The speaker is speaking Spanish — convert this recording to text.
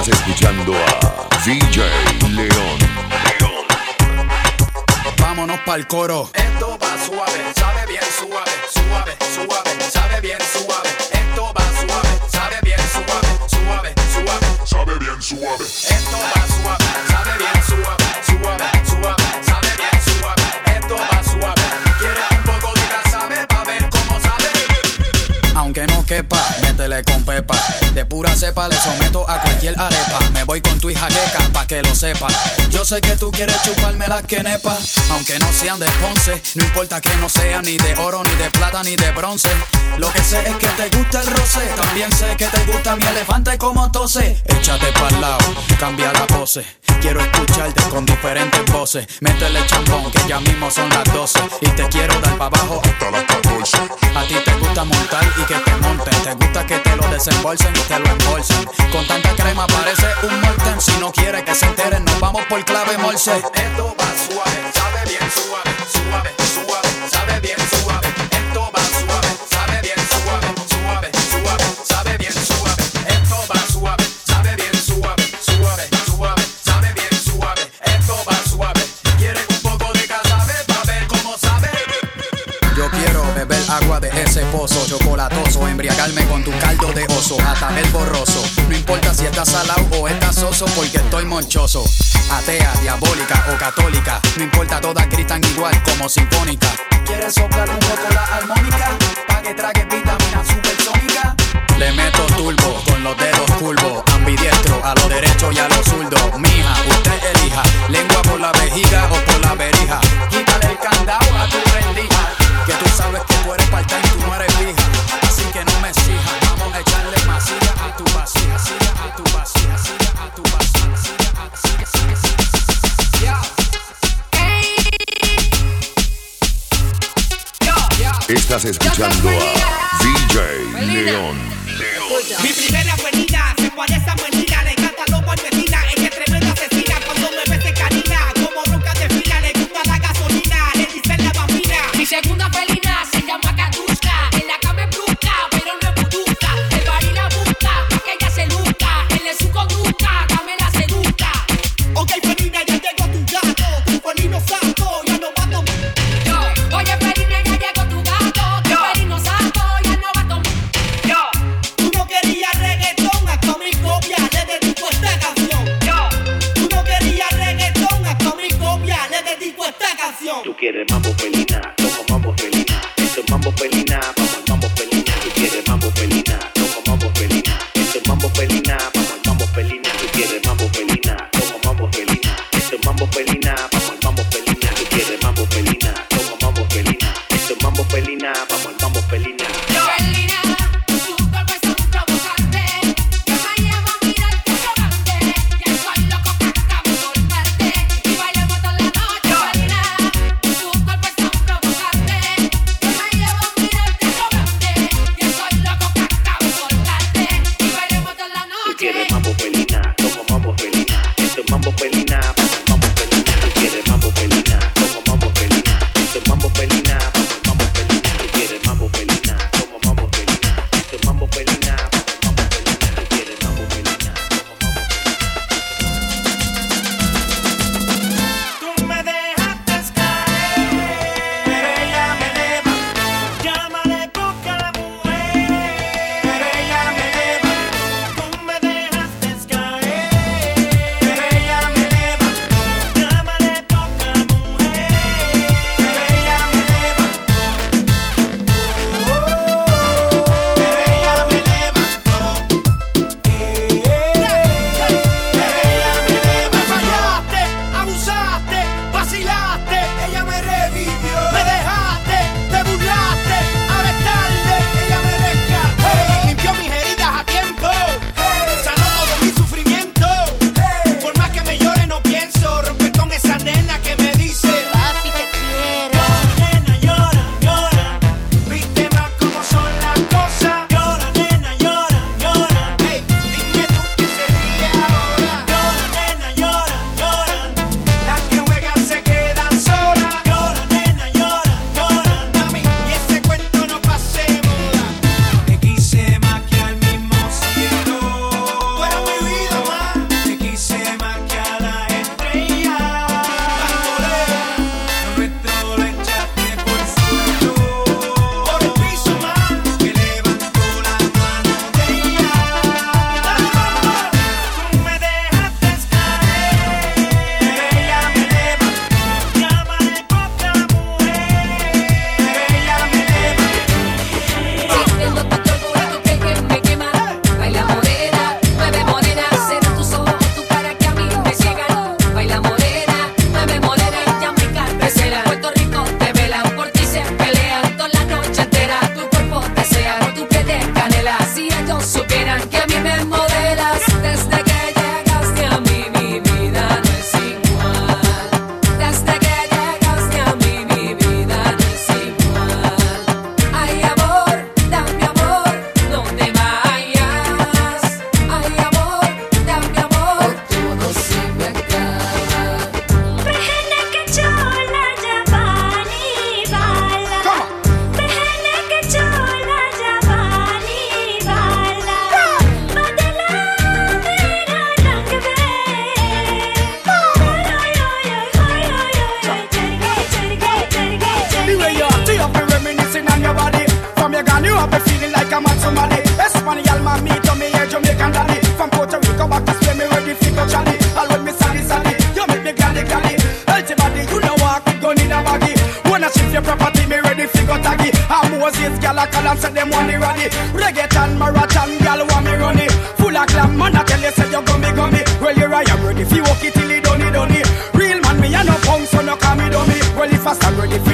Estás escuchando a DJ León. León. Vámonos pa'l coro. Esto va suave, sabe bien suave, suave, suave, sabe bien suave. Esto va suave, sabe bien suave, suave, suave. Sabe bien suave. Esto va suave, sabe bien suave, suave, suave, sabe bien suave. Esto va suave. Quiere un poco de sabe pa' ver cómo sabe. Aunque no quepa, De pura cepa le someto a cualquier arepa. Me voy con tu hija queca, pa' que lo sepa. Yo sé que tú quieres chuparme las quenepa. Aunque no sean de Ponce, no importa que no sean ni de oro, ni de plata, ni de bronce. Lo que sé es que te gusta el roce. También sé que te gusta mi elefante como tose. Échate pa'l lado, cambia la pose. Quiero escucharte con diferentes voces. Métele chambón, que ya mismo son las 12. Y te quiero dar pa' abajo Hasta las 14. a ti te gusta montar y que te monten. Te gusta que te lo desembolsen y te lo embolsen. Con tanta crema parece un molten. Si no quiere que se enteren, nos vamos por clave morse. De oso, hasta el borroso. No importa si estás salado o estás soso, porque estoy monchoso. Atea, diabólica o católica, no importa, todas gritan igual como sinfónica. ¿Quieres soplar un poco la armónica? Pa' que trague vitamina supersónica. Le meto turbo con los dedos curvos, ambidiestro a lo derecho y a lo zurdo. Mija, usted elija, lengua por la vejiga o por la verija. Quítale el candado a tu rendija, que tú sabes que Estás escuchando a DJ León. Mi primera buenina se parece a canción. Tú quieres mambo felina, got me feeling like I'm on somebody. Espanol man, me to me here, Jamaican daddy. From Puerto Rico back to Spain, me ready for go jolly. When me sally sally, you make me gladly gladly. Healthy body, you know walk with gun in a baggy. Wanna shift your property, me ready for go taggy. I'm Moses, gal a call and say them want me ready. Reggaeton, marathon, gal want me runny. Full of glam, man, I tell you say you gummy gummy. Well, here I am ready for you, walk it till it done it done it. Real man, me a no punk, so no call me dummy. Well, if I stand ready for